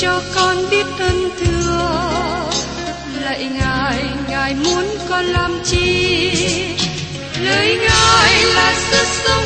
cho con biết ơn thương, lạy ngài ngài muốn con làm chi? Lời ngài là sức sống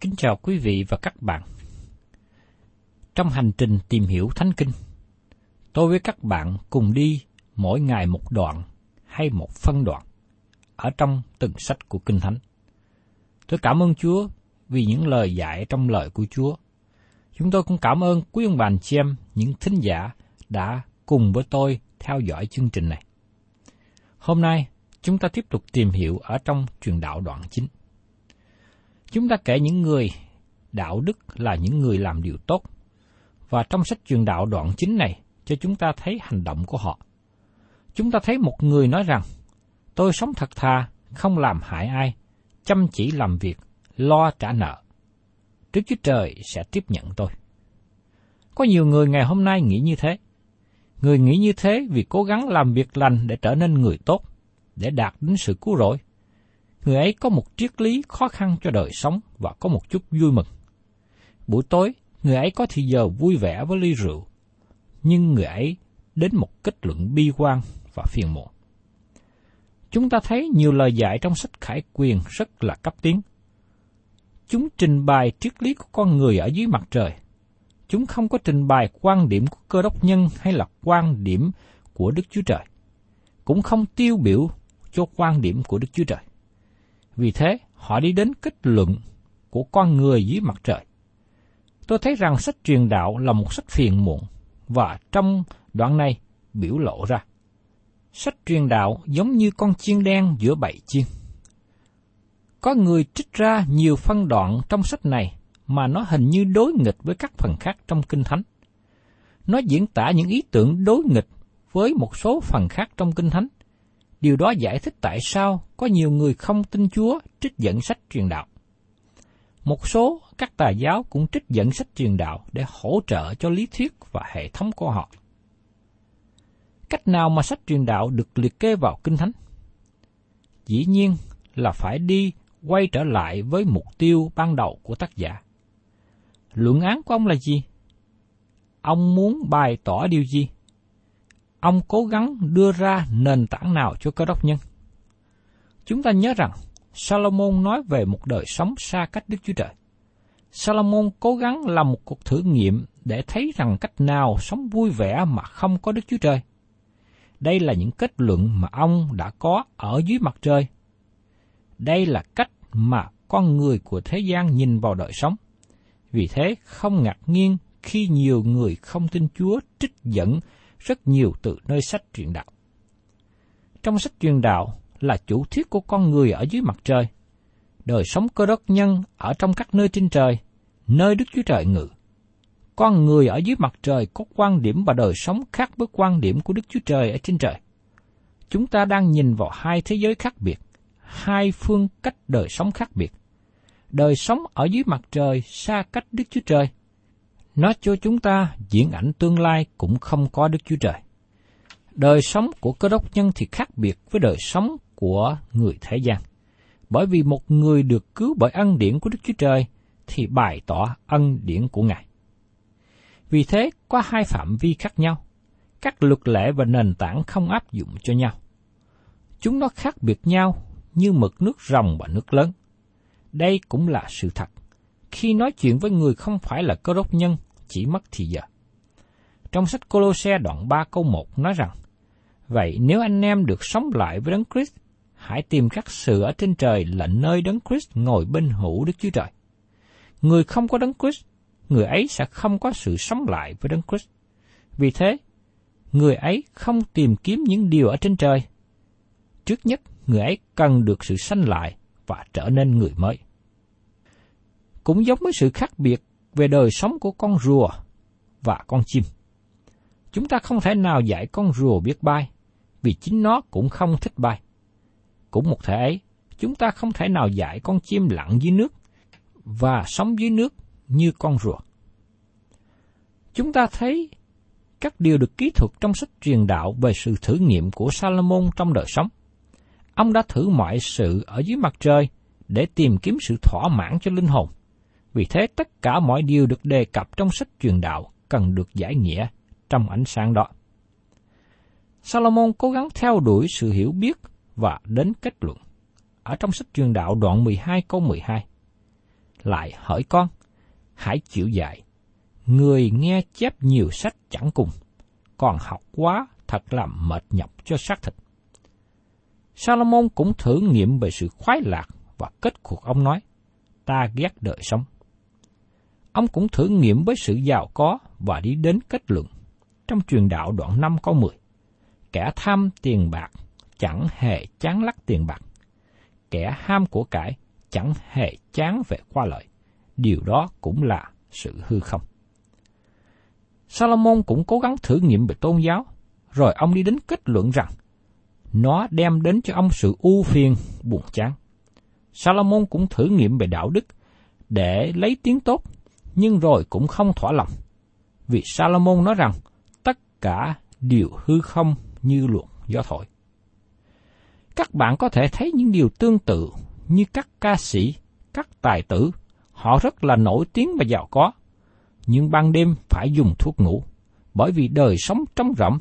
Kính chào quý vị và các bạn. Trong hành trình tìm hiểu Thánh Kinh, tôi với các bạn cùng đi mỗi ngày một đoạn hay một phân đoạn ở trong từng sách của Kinh Thánh. Tôi cảm ơn Chúa vì những lời dạy trong lời của Chúa. Chúng tôi cũng cảm ơn quý ông bà anh chị em, những thính giả đã cùng với tôi theo dõi chương trình này. Hôm nay, chúng ta tiếp tục tìm hiểu ở trong truyền đạo đoạn chính. Chúng ta kể những người đạo đức là những người làm điều tốt, và trong sách truyền đạo đoạn chính này cho chúng ta thấy hành động của họ. Chúng ta thấy một người nói rằng, tôi sống thật thà, không làm hại ai, chăm chỉ làm việc, lo trả nợ. trước Chúa Trời sẽ tiếp nhận tôi. Có nhiều người ngày hôm nay nghĩ như thế. Người nghĩ như thế vì cố gắng làm việc lành để trở nên người tốt, để đạt đến sự cứu rỗi. Người ấy có một triết lý khó khăn cho đời sống và có một chút vui mừng. Buổi tối, người ấy có thì giờ vui vẻ với ly rượu, nhưng người ấy đến một kết luận bi quan và phiền muộn. Chúng ta thấy nhiều lời dạy trong sách Khải Quyền rất là cấp tiến. Chúng trình bày triết lý của con người ở dưới mặt trời. Chúng không có trình bày quan điểm của cơ đốc nhân hay là quan điểm của Đức Chúa Trời. Cũng không tiêu biểu cho quan điểm của Đức Chúa Trời. Vì thế, họ đi đến kết luận của con người dưới mặt trời. Tôi thấy rằng sách truyền đạo là một sách phiền muộn, và trong đoạn này biểu lộ ra. Sách truyền đạo giống như con chiên đen giữa bầy chiên. Có người trích ra nhiều phân đoạn trong sách này mà nó hình như đối nghịch với các phần khác trong Kinh Thánh. Nó diễn tả những ý tưởng đối nghịch với một số phần khác trong Kinh Thánh. Điều đó giải thích tại sao có nhiều người không tin Chúa trích dẫn sách truyền đạo. Một số các tà giáo cũng trích dẫn sách truyền đạo để hỗ trợ cho lý thuyết và hệ thống của họ. Cách nào mà sách truyền đạo được liệt kê vào Kinh Thánh? Dĩ nhiên là phải đi quay trở lại với mục tiêu ban đầu của tác giả. Luận án của ông là gì? Ông muốn bày tỏ điều gì? Ông cố gắng đưa ra nền tảng nào cho cơ đốc nhân? Chúng ta nhớ rằng, Salomon nói về một đời sống xa cách Đức Chúa Trời. Salomon cố gắng làm một cuộc thử nghiệm để thấy rằng cách nào sống vui vẻ mà không có Đức Chúa Trời. Đây là những kết luận mà ông đã có ở dưới mặt trời. Đây là cách mà con người của thế gian nhìn vào đời sống. Vì thế, không ngạc nhiên khi nhiều người không tin Chúa trích dẫn rất nhiều từ nơi sách truyền đạo. Trong sách truyền đạo là chủ thuyết của con người ở dưới mặt trời, đời sống cơ đốc nhân ở trong các nơi trên trời, nơi Đức Chúa Trời ngự. Con người ở dưới mặt trời có quan điểm và đời sống khác với quan điểm của Đức Chúa Trời ở trên trời. Chúng ta đang nhìn vào hai thế giới khác biệt, hai phương cách đời sống khác biệt. Đời sống ở dưới mặt trời xa cách Đức Chúa Trời. Nó cho chúng ta diễn ảnh tương lai cũng không có Đức Chúa Trời. Đời sống của cơ đốc nhân thì khác biệt với đời sống của người thế gian. Bởi vì một người được cứu bởi ân điển của Đức Chúa Trời thì bày tỏ ân điển của Ngài. Vì thế, có hai phạm vi khác nhau. Các luật lệ và nền tảng không áp dụng cho nhau. Chúng nó khác biệt nhau như mực nước rồng và nước lớn. Đây cũng là sự thật. Khi nói chuyện với người không phải là cơ đốc nhân, chỉ mất thì giờ. Trong sách Colosse đoạn 3 câu 1 nói rằng, Vậy nếu anh em được sống lại với Đấng Christ, hãy tìm các sự ở trên trời là nơi Đấng Christ ngồi bên hữu Đức Chúa Trời. Người không có Đấng Christ, người ấy sẽ không có sự sống lại với Đấng Christ. Vì thế, người ấy không tìm kiếm những điều ở trên trời. Trước nhất, người ấy cần được sự sanh lại và trở nên người mới. Cũng giống với sự khác biệt về đời sống của con rùa và con chim. Chúng ta không thể nào dạy con rùa biết bay, vì chính nó cũng không thích bay. Cũng một thể ấy, chúng ta không thể nào dạy con chim lặn dưới nước và sống dưới nước như con rùa. Chúng ta thấy các điều được kỹ thuật trong sách truyền đạo về sự thử nghiệm của Salomon trong đời sống. Ông đã thử mọi sự ở dưới mặt trời để tìm kiếm sự thỏa mãn cho linh hồn. Vì thế tất cả mọi điều được đề cập trong sách truyền đạo cần được giải nghĩa trong ánh sáng đó. Salomon cố gắng theo đuổi sự hiểu biết và đến kết luận. Ở trong sách truyền đạo đoạn 12 câu 12. Lại hỏi con, hãy chịu dạy. Người nghe chép nhiều sách chẳng cùng, còn học quá thật làm mệt nhọc cho xác thịt. Salomon cũng thử nghiệm về sự khoái lạc và kết cuộc ông nói, ta ghét đời sống. Ông cũng thử nghiệm với sự giàu có và đi đến kết luận trong truyền đạo đoạn 5 câu 10. Kẻ tham tiền bạc chẳng hề chán lắc tiền bạc. Kẻ ham của cải chẳng hề chán về qua lợi. Điều đó cũng là sự hư không. Salomon cũng cố gắng thử nghiệm về tôn giáo, rồi ông đi đến kết luận rằng nó đem đến cho ông sự ưu phiền, buồn chán. Salomon cũng thử nghiệm về đạo đức để lấy tiếng tốt, nhưng rồi cũng không thỏa lòng. Vì Salomon nói rằng tất cả đều hư không như luồng gió thổi. Các bạn có thể thấy những điều tương tự như các ca sĩ, các tài tử, họ rất là nổi tiếng và giàu có, nhưng ban đêm phải dùng thuốc ngủ, bởi vì đời sống trống rỗng,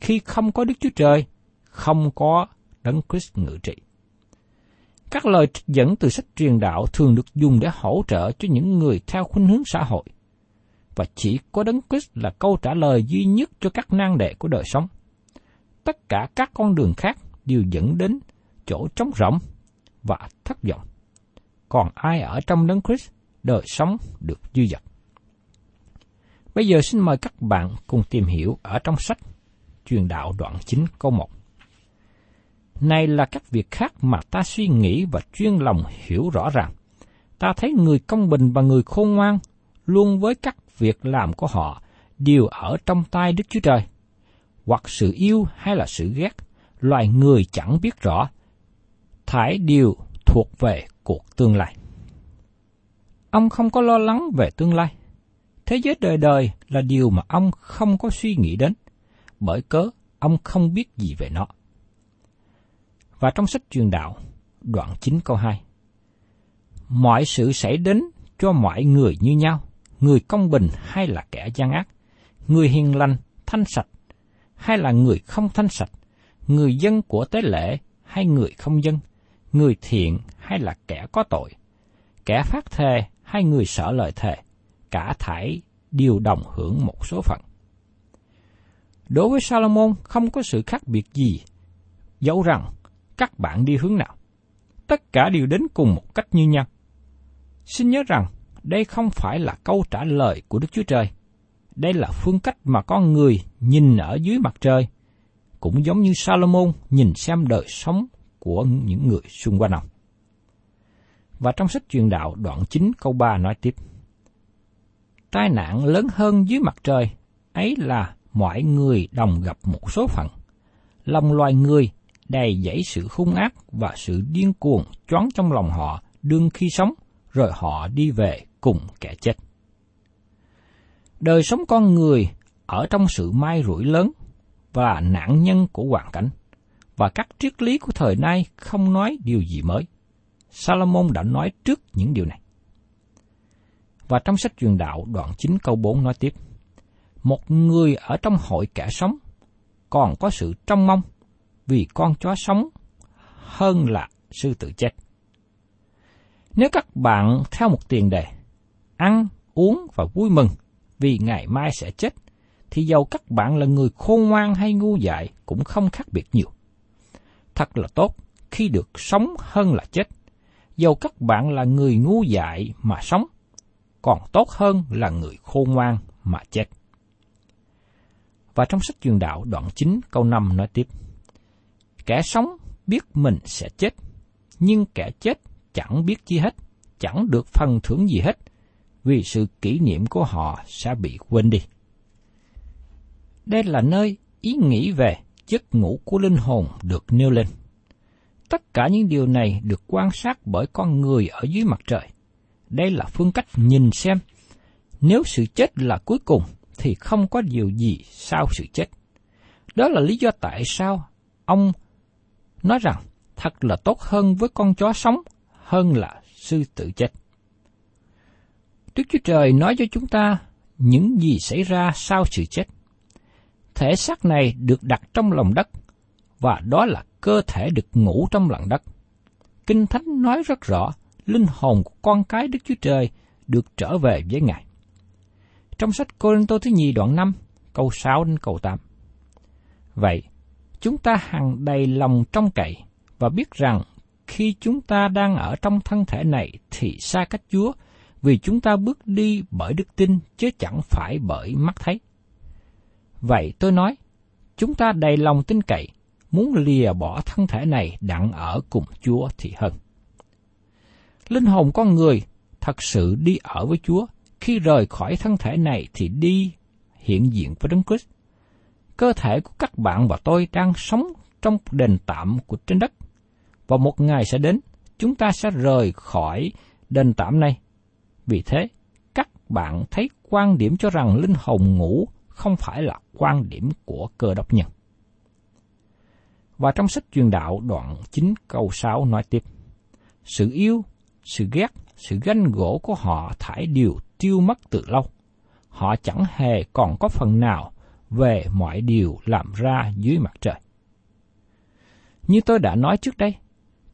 khi không có Đức Chúa Trời, không có Đấng Christ ngự trị. Các lời trích dẫn từ sách truyền đạo thường được dùng để hỗ trợ cho những người theo khuynh hướng xã hội. Và chỉ có Đấng Christ là câu trả lời duy nhất cho các nan đề của đời sống. Tất cả các con đường khác đều dẫn đến chỗ trống rỗng và thất vọng. Còn ai ở trong Đấng Christ, đời sống được dư dật. Bây giờ xin mời các bạn cùng tìm hiểu ở trong sách truyền đạo đoạn 9 câu 1. Này là các việc khác mà ta suy nghĩ và chuyên lòng hiểu rõ ràng. Ta thấy người công bình và người khôn ngoan luôn với các việc làm của họ đều ở trong tay Đức Chúa Trời. Hoặc sự yêu hay là sự ghét, loài người chẳng biết rõ. Thải điều thuộc về cuộc tương lai. Ông không có lo lắng về tương lai. Thế giới đời đời là điều mà ông không có suy nghĩ đến, bởi cớ ông không biết gì về nó. Và trong sách truyền đạo, đoạn 9 câu 2. Mọi sự xảy đến cho mọi người như nhau, người công bình hay là kẻ gian ác, người hiền lành, thanh sạch, hay là người không thanh sạch, người dân của tế lễ hay người không dân, người thiện hay là kẻ có tội, kẻ phát thề hay người sợ lời thề, cả thải đều đồng hưởng một số phận. Đối với Salomon không có sự khác biệt gì, dẫu rằng các bạn đi hướng nào. Tất cả đều đến cùng một cách như nhau. Xin nhớ rằng, đây không phải là câu trả lời của Đức Chúa Trời. Đây là phương cách mà con người nhìn ở dưới mặt trời, cũng giống như Salomon nhìn xem đời sống của những người xung quanh ông. Và trong sách truyền đạo đoạn 9 câu 3 nói tiếp. Tai nạn lớn hơn dưới mặt trời, ấy là mọi người đồng gặp một số phận. Lòng loài người đầy dẫy sự hung ác và sự điên cuồng choáng trong lòng họ đương khi sống, rồi họ đi về cùng kẻ chết. Đời sống con người ở trong sự mai rủi lớn và nạn nhân của hoàn cảnh, và các triết lý của thời nay không nói điều gì mới. Salomon đã nói trước những điều này. Và trong sách truyền đạo đoạn 9 câu 4 nói tiếp, Một người ở trong hội kẻ sống còn có sự trông mong vì con chó sống hơn là sư tử chết. Nếu các bạn theo một tiền đề, ăn, uống và vui mừng vì ngày mai sẽ chết, thì dầu các bạn là người khôn ngoan hay ngu dại cũng không khác biệt nhiều. Thật là tốt khi được sống hơn là chết. Dầu các bạn là người ngu dại mà sống, còn tốt hơn là người khôn ngoan mà chết. Và trong sách truyền đạo đoạn 9 câu 5 nói tiếp. Kẻ sống biết mình sẽ chết, nhưng kẻ chết chẳng biết chi hết, chẳng được phần thưởng gì hết, vì sự kỷ niệm của họ sẽ bị quên đi. Đây là nơi ý nghĩ về giấc ngủ của linh hồn được nêu lên. Tất cả những điều này được quan sát bởi con người ở dưới mặt trời. Đây là phương cách nhìn xem, nếu sự chết là cuối cùng thì không có điều gì sau sự chết. Đó là lý do tại sao ông nói rằng thật là tốt hơn với con chó sống hơn là sư tử chết. Đức Chúa Trời nói cho chúng ta những gì xảy ra sau sự chết. Thể xác này được đặt trong lòng đất, và đó là cơ thể được ngủ trong lòng đất. Kinh Thánh nói rất rõ, linh hồn của con cái Đức Chúa Trời được trở về với Ngài. Trong sách Cô Tô thứ nhì đoạn 5, câu 6 đến câu 8. Vậy, chúng ta hằng đầy lòng trong cậy và biết rằng khi chúng ta đang ở trong thân thể này thì xa cách Chúa, vì chúng ta bước đi bởi đức tin chứ chẳng phải bởi mắt thấy. Vậy tôi nói, chúng ta đầy lòng tin cậy, muốn lìa bỏ thân thể này đặng ở cùng Chúa thì hơn. Linh hồn con người thật sự đi ở với Chúa, khi rời khỏi thân thể này thì đi hiện diện với Đấng Christ. Cơ thể của các bạn và tôi đang sống trong đền tạm của trên đất và một ngày sẽ đến, chúng ta sẽ rời khỏi đền tạm này. Vì thế, các bạn thấy quan điểm cho rằng linh hồn ngủ không phải là quan điểm của cơ đốc nhân. Và trong sách truyền đạo đoạn 9 câu 6 nói tiếp, Sự yêu, sự ghét, sự ganh gỗ của họ thải điều tiêu mất từ lâu. Họ chẳng hề còn có phần nào về mọi điều làm ra dưới mặt trời. Như tôi đã nói trước đây,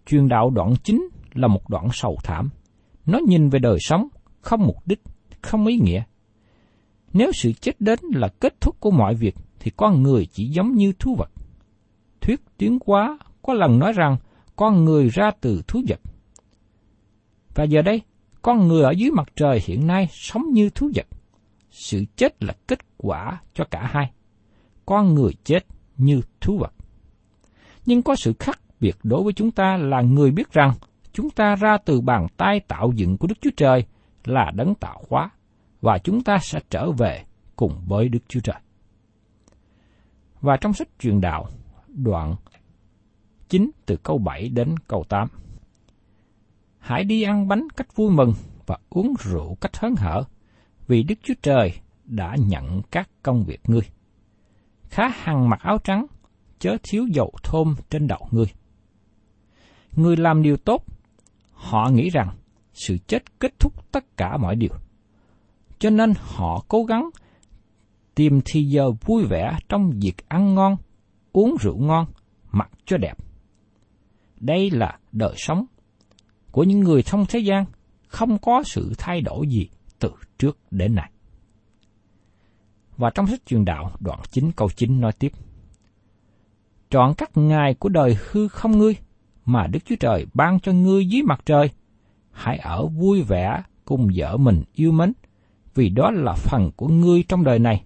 Truyền đạo đoạn chính là một đoạn sầu thảm. Nó nhìn về đời sống, không mục đích, không ý nghĩa. Nếu sự chết đến là kết thúc của mọi việc, thì con người chỉ giống như thú vật. Thuyết tiến quá có lần nói rằng con người ra từ thú vật. Và giờ đây, con người ở dưới mặt trời hiện nay sống như thú vật. Sự chết là kết quả cho cả hai. Con người chết như thú vật. Nhưng có sự khác biệt đối với chúng ta là người biết rằng chúng ta ra từ bàn tay tạo dựng của Đức Chúa Trời là đấng tạo hóa, và chúng ta sẽ trở về cùng với Đức Chúa Trời. Và trong sách truyền đạo, đoạn 9 từ câu 7 đến câu 8. Hãy đi ăn bánh cách vui mừng và uống rượu cách hớn hở, vì Đức Chúa Trời đã nhận các công việc ngươi. Khá hằng mặc áo trắng, chớ thiếu dầu thơm trên đầu ngươi người làm điều tốt, họ nghĩ rằng sự chết kết thúc tất cả mọi điều. Cho nên họ cố gắng tìm thì giờ vui vẻ trong việc ăn ngon, uống rượu ngon, mặc cho đẹp. Đây là đời sống của những người trong thế gian, không có sự thay đổi gì từ trước đến nay. Và trong sách truyền đạo đoạn 9 câu 9 nói tiếp. Trọn các ngày của đời hư không ngươi, mà Đức Chúa Trời ban cho ngươi dưới mặt trời, hãy ở vui vẻ cùng vợ mình yêu mến, vì đó là phần của ngươi trong đời này,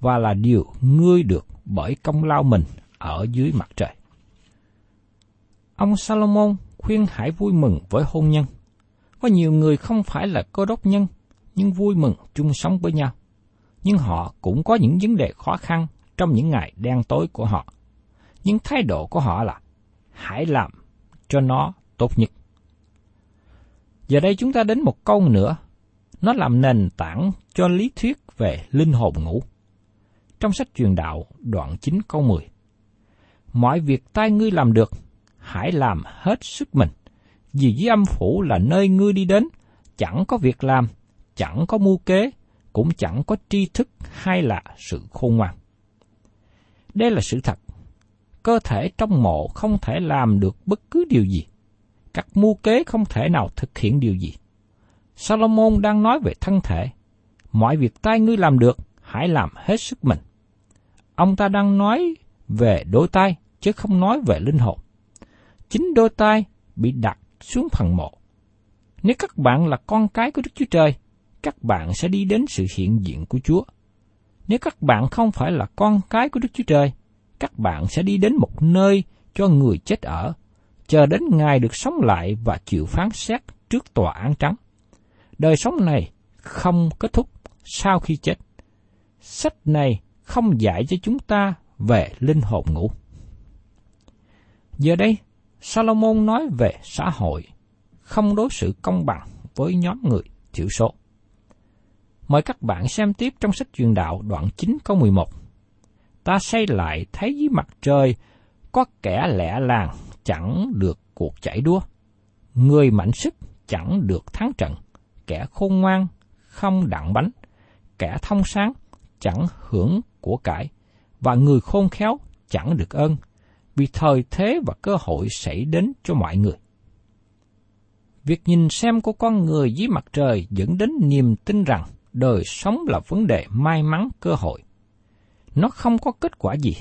và là điều ngươi được bởi công lao mình ở dưới mặt trời. Ông Salomon khuyên hãy vui mừng với hôn nhân. Có nhiều người không phải là cơ đốc nhân, nhưng vui mừng chung sống với nhau. Nhưng họ cũng có những vấn đề khó khăn trong những ngày đen tối của họ. Nhưng thái độ của họ là hãy làm cho nó tốt nhất. Giờ đây chúng ta đến một câu nữa, nó làm nền tảng cho lý thuyết về linh hồn ngủ. Trong sách truyền đạo đoạn 9 câu 10 Mọi việc tai ngươi làm được, hãy làm hết sức mình, vì dưới âm phủ là nơi ngươi đi đến, chẳng có việc làm, chẳng có mưu kế, cũng chẳng có tri thức hay là sự khôn ngoan. Đây là sự thật. Cơ thể trong mộ không thể làm được bất cứ điều gì. Các mưu kế không thể nào thực hiện điều gì. Salomon đang nói về thân thể. Mọi việc tay ngươi làm được, hãy làm hết sức mình. Ông ta đang nói về đôi tay, chứ không nói về linh hồn. Chính đôi tay bị đặt xuống phần mộ. Nếu các bạn là con cái của Đức Chúa Trời, các bạn sẽ đi đến sự hiện diện của Chúa. Nếu các bạn không phải là con cái của Đức Chúa Trời, các bạn sẽ đi đến một nơi cho người chết ở, chờ đến ngày được sống lại và chịu phán xét trước tòa án trắng. Đời sống này không kết thúc sau khi chết. Sách này không dạy cho chúng ta về linh hồn ngủ. Giờ đây, Salomon nói về xã hội, không đối xử công bằng với nhóm người thiểu số. Mời các bạn xem tiếp trong sách truyền đạo đoạn 9 câu 11. Ta xây lại thấy dưới mặt trời, có kẻ lẻ làng chẳng được cuộc chạy đua. Người mạnh sức chẳng được thắng trận. Kẻ khôn ngoan không đặng bánh. Kẻ thông sáng chẳng hưởng của cải. Và người khôn khéo chẳng được ơn. Vì thời thế và cơ hội xảy đến cho mọi người. Việc nhìn xem của con người dưới mặt trời dẫn đến niềm tin rằng đời sống là vấn đề may mắn cơ hội. Nó không có kết quả gì,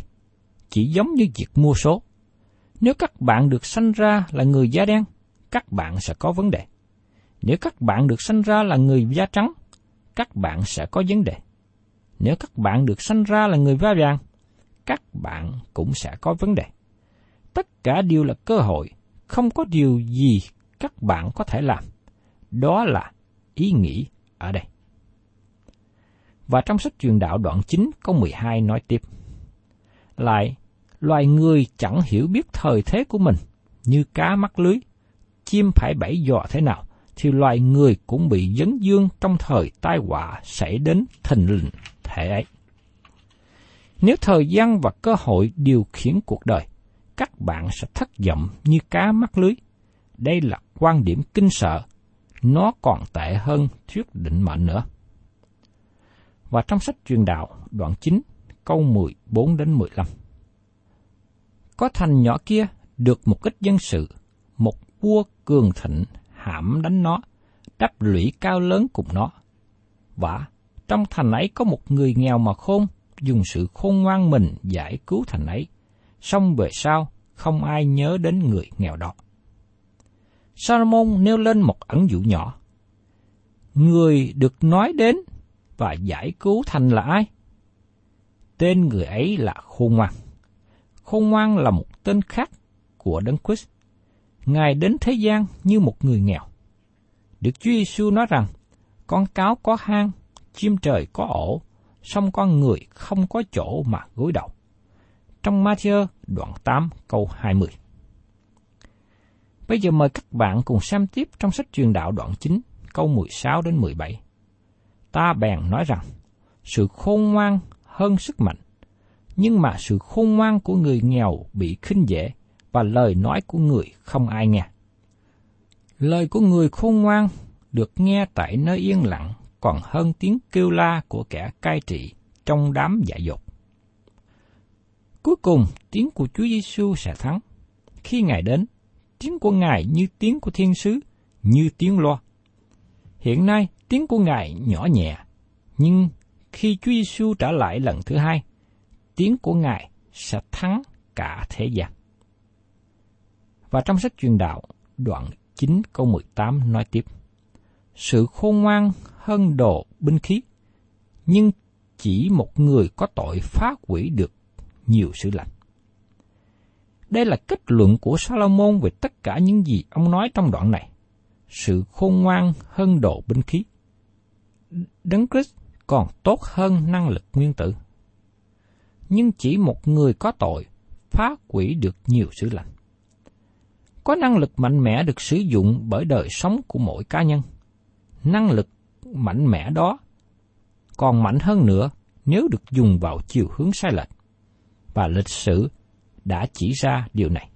chỉ giống như việc mua số. Nếu các bạn được sanh ra là người da đen, các bạn sẽ có vấn đề. Nếu các bạn được sanh ra là người da trắng, các bạn sẽ có vấn đề. Nếu các bạn được sanh ra là người da vàng, các bạn cũng sẽ có vấn đề. Tất cả đều là cơ hội, không có điều gì các bạn có thể làm. Đó là ý nghĩ ở đây. Và trong sách truyền đạo đoạn 9 câu 12 nói tiếp. Lại, loài người chẳng hiểu biết thời thế của mình, như cá mắc lưới, chim phải bẫy dò thế nào, thì loài người cũng bị dấn dương trong thời tai họa xảy đến thình lình thể ấy. Nếu thời gian và cơ hội điều khiển cuộc đời, các bạn sẽ thất vọng như cá mắc lưới. Đây là quan điểm kinh sợ, nó còn tệ hơn thuyết định mệnh nữa. Và trong sách truyền đạo đoạn 9 câu 14 đến 15. Có thành nhỏ kia được một ít dân sự, một vua cường thịnh hãm đánh nó, đắp lũy cao lớn cùng nó. Và trong thành ấy có một người nghèo mà khôn, dùng sự khôn ngoan mình giải cứu thành ấy. Xong về sau, không ai nhớ đến người nghèo đó. Salomon nêu lên một ẩn dụ nhỏ. Người được nói đến và giải cứu thành là ai? Tên người ấy là Khôn Ngoan. Khôn Ngoan là một tên khác của Đấng Christ. Ngài đến thế gian như một người nghèo. Được Chúa Giêsu nói rằng, con cáo có hang, chim trời có ổ, song con người không có chỗ mà gối đầu. Trong Matthew đoạn 8 câu 20. Bây giờ mời các bạn cùng xem tiếp trong sách truyền đạo đoạn 9 câu 16 đến 17 ta bèn nói rằng, sự khôn ngoan hơn sức mạnh, nhưng mà sự khôn ngoan của người nghèo bị khinh dễ và lời nói của người không ai nghe. Lời của người khôn ngoan được nghe tại nơi yên lặng còn hơn tiếng kêu la của kẻ cai trị trong đám dạ dột. Cuối cùng, tiếng của Chúa Giêsu sẽ thắng. Khi Ngài đến, tiếng của Ngài như tiếng của thiên sứ, như tiếng loa. Hiện nay, Tiếng của Ngài nhỏ nhẹ, nhưng khi Chúa Giêsu trở lại lần thứ hai, tiếng của Ngài sẽ thắng cả thế gian. Và trong sách truyền đạo, đoạn 9 câu 18 nói tiếp, sự khôn ngoan hơn đồ binh khí, nhưng chỉ một người có tội phá hủy được nhiều sự lành. Đây là kết luận của Salomon về tất cả những gì ông nói trong đoạn này. Sự khôn ngoan hơn đồ binh khí. Đấng Christ còn tốt hơn năng lực nguyên tử. Nhưng chỉ một người có tội, phá hủy được nhiều sự lành. Có năng lực mạnh mẽ được sử dụng bởi đời sống của mỗi cá nhân. Năng lực mạnh mẽ đó còn mạnh hơn nữa nếu được dùng vào chiều hướng sai lệch. Và lịch sử đã chỉ ra điều này.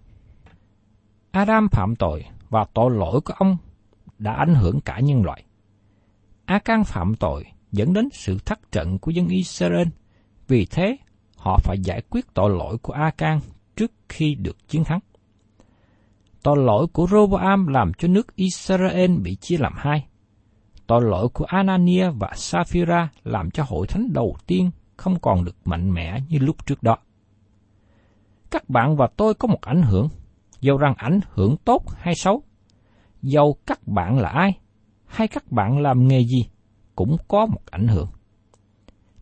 Adam phạm tội và tội lỗi của ông đã ảnh hưởng cả nhân loại. A-can phạm tội dẫn đến sự thất trận của dân Israel, vì thế họ phải giải quyết tội lỗi của A-can trước khi được chiến thắng. Tội lỗi của Roboam làm cho nước Israel bị chia làm hai. Tội lỗi của Anania và Sapphira làm cho hội thánh đầu tiên không còn được mạnh mẽ như lúc trước đó. Các bạn và tôi có một ảnh hưởng, dầu rằng ảnh hưởng tốt hay xấu. Dầu các bạn là ai, hay các bạn làm nghề gì, cũng có một ảnh hưởng.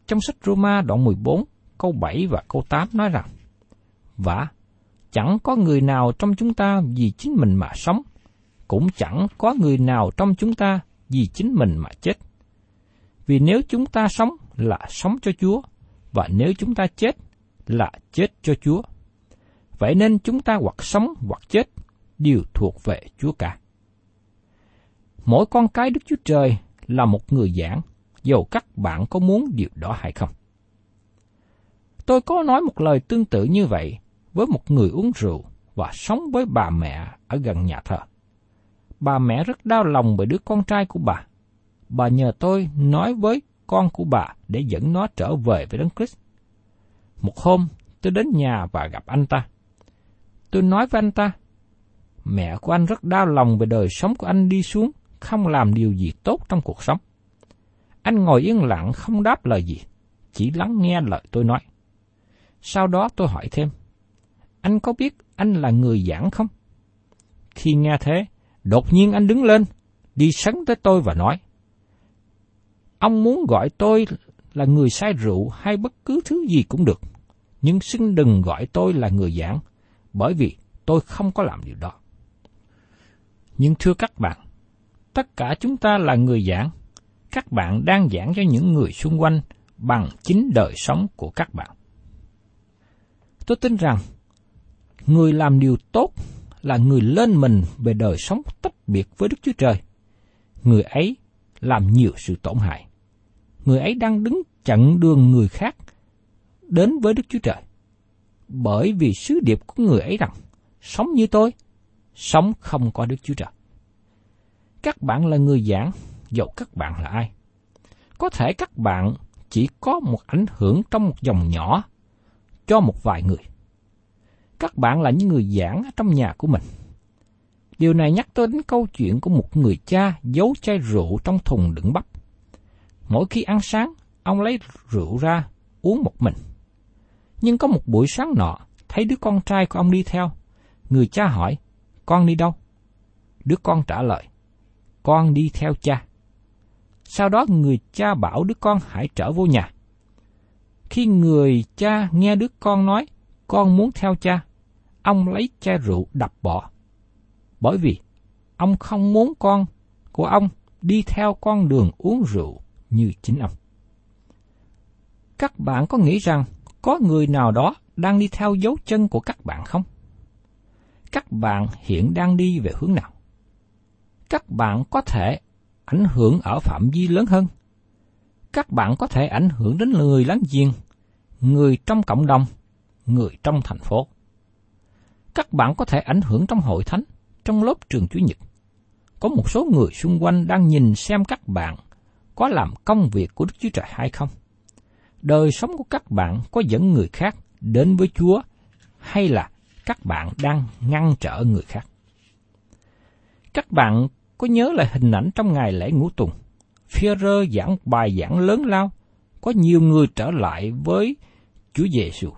Trong sách Roma đoạn 14, câu 7 và câu 8 nói rằng, Và chẳng có người nào trong chúng ta vì chính mình mà sống, cũng chẳng có người nào trong chúng ta vì chính mình mà chết. Vì nếu chúng ta sống là sống cho Chúa, và nếu chúng ta chết là chết cho Chúa. Vậy nên chúng ta hoặc sống hoặc chết đều thuộc về Chúa cả. Mỗi con cái Đức Chúa Trời là một người giảng, dầu các bạn có muốn điều đó hay không. Tôi có nói một lời tương tự như vậy với một người uống rượu và sống với bà mẹ ở gần nhà thờ. Bà mẹ rất đau lòng bởi đứa con trai của bà. Bà nhờ tôi nói với con của bà để dẫn nó trở về với Đấng Christ. Một hôm, tôi đến nhà và gặp anh ta. Tôi nói với anh ta, mẹ của anh rất đau lòng về đời sống của anh đi xuống, không làm điều gì tốt trong cuộc sống. Anh ngồi yên lặng không đáp lời gì, chỉ lắng nghe lời tôi nói. Sau đó tôi hỏi thêm, anh có biết anh là người giảng không? Khi nghe thế, đột nhiên anh đứng lên, đi sấn tới tôi và nói, Ông muốn gọi tôi là người say rượu hay bất cứ thứ gì cũng được, nhưng xin đừng gọi tôi là người giảng, bởi vì tôi không có làm điều đó. Nhưng thưa các bạn, tất cả chúng ta là người giảng, các bạn đang giảng cho những người xung quanh bằng chính đời sống của các bạn. Tôi tin rằng, người làm điều tốt là người lên mình về đời sống tách biệt với Đức Chúa Trời. Người ấy làm nhiều sự tổn hại. Người ấy đang đứng chặn đường người khác đến với Đức Chúa Trời. Bởi vì sứ điệp của người ấy rằng, sống như tôi, sống không có Đức Chúa Trời. Các bạn là người giảng, dẫu các bạn là ai. Có thể các bạn chỉ có một ảnh hưởng trong một dòng nhỏ cho một vài người. Các bạn là những người giảng trong nhà của mình. Điều này nhắc tôi đến câu chuyện của một người cha giấu chai rượu trong thùng đựng bắp. Mỗi khi ăn sáng, ông lấy rượu ra uống một mình. Nhưng có một buổi sáng nọ, thấy đứa con trai của ông đi theo. Người cha hỏi, con đi đâu? Đứa con trả lời, con đi theo cha. Sau đó người cha bảo đứa con hãy trở vô nhà. Khi người cha nghe đứa con nói, con muốn theo cha, ông lấy chai rượu đập bỏ. Bởi vì ông không muốn con của ông đi theo con đường uống rượu như chính ông. Các bạn có nghĩ rằng có người nào đó đang đi theo dấu chân của các bạn không? Các bạn hiện đang đi về hướng nào? Các bạn có thể ảnh hưởng ở phạm vi lớn hơn. Các bạn có thể ảnh hưởng đến người láng giềng, người trong cộng đồng, người trong thành phố. Các bạn có thể ảnh hưởng trong hội thánh, trong lớp trường Chủ nhật. Có một số người xung quanh đang nhìn xem các bạn có làm công việc của Đức Chúa Trời hay không? Đời sống của các bạn có dẫn người khác đến với Chúa hay là các bạn đang ngăn trở người khác? Các bạn có nhớ lại hình ảnh trong ngày lễ ngũ tuần? Führer giảng bài giảng lớn lao, có nhiều người trở lại với Chúa Giêsu.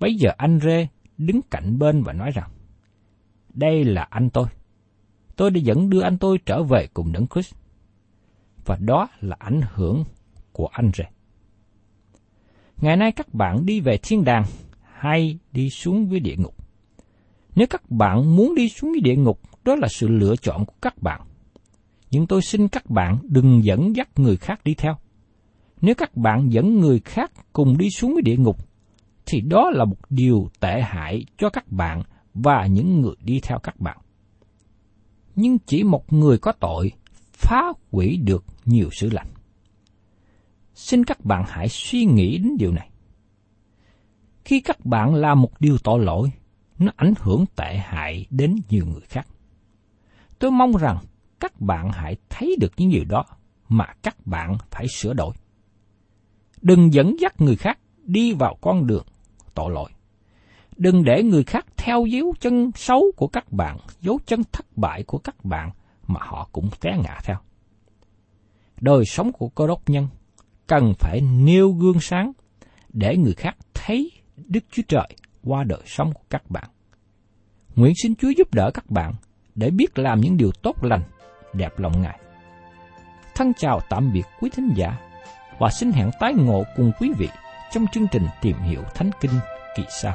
Bây giờ anh Rê đứng cạnh bên và nói rằng, đây là anh tôi. Tôi đã dẫn đưa anh tôi trở về cùng Đấng Christ. và đó là ảnh hưởng của Anh-rê. Ngày nay các bạn đi về thiên đàng hay đi xuống với địa ngục. Nếu các bạn muốn đi xuống với địa ngục, đó là sự lựa chọn của các bạn. Nhưng tôi xin các bạn đừng dẫn dắt người khác đi theo. Nếu các bạn dẫn người khác cùng đi xuống với địa ngục, thì đó là một điều tệ hại cho các bạn và những người đi theo các bạn. Nhưng chỉ một người có tội phá hủy được nhiều sự lành. Xin các bạn hãy suy nghĩ đến điều này. Khi các bạn làm một điều tội lỗi, nó ảnh hưởng tệ hại đến nhiều người khác. Tôi mong rằng các bạn hãy thấy được những điều đó mà các bạn phải sửa đổi. Đừng dẫn dắt người khác đi vào con đường tội lỗi. Đừng để người khác theo dấu chân xấu của các bạn, dấu chân thất bại của các bạn mà họ cũng té ngã theo. Đời sống của cơ đốc nhân cần phải nêu gương sáng để người khác thấy Đức Chúa Trời qua đời sống của các bạn. Nguyện xin Chúa giúp đỡ các bạn để biết làm những điều tốt lành, đẹp lòng Ngài. Thân chào tạm biệt quý thính giả và xin hẹn tái ngộ cùng quý vị trong chương trình tìm hiểu Thánh Kinh kỳ sau.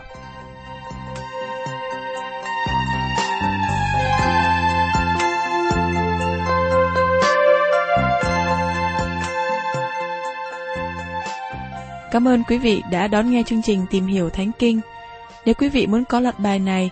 Cảm ơn quý vị đã đón nghe chương trình Tìm hiểu Thánh Kinh. Nếu quý vị muốn có loạt bài này,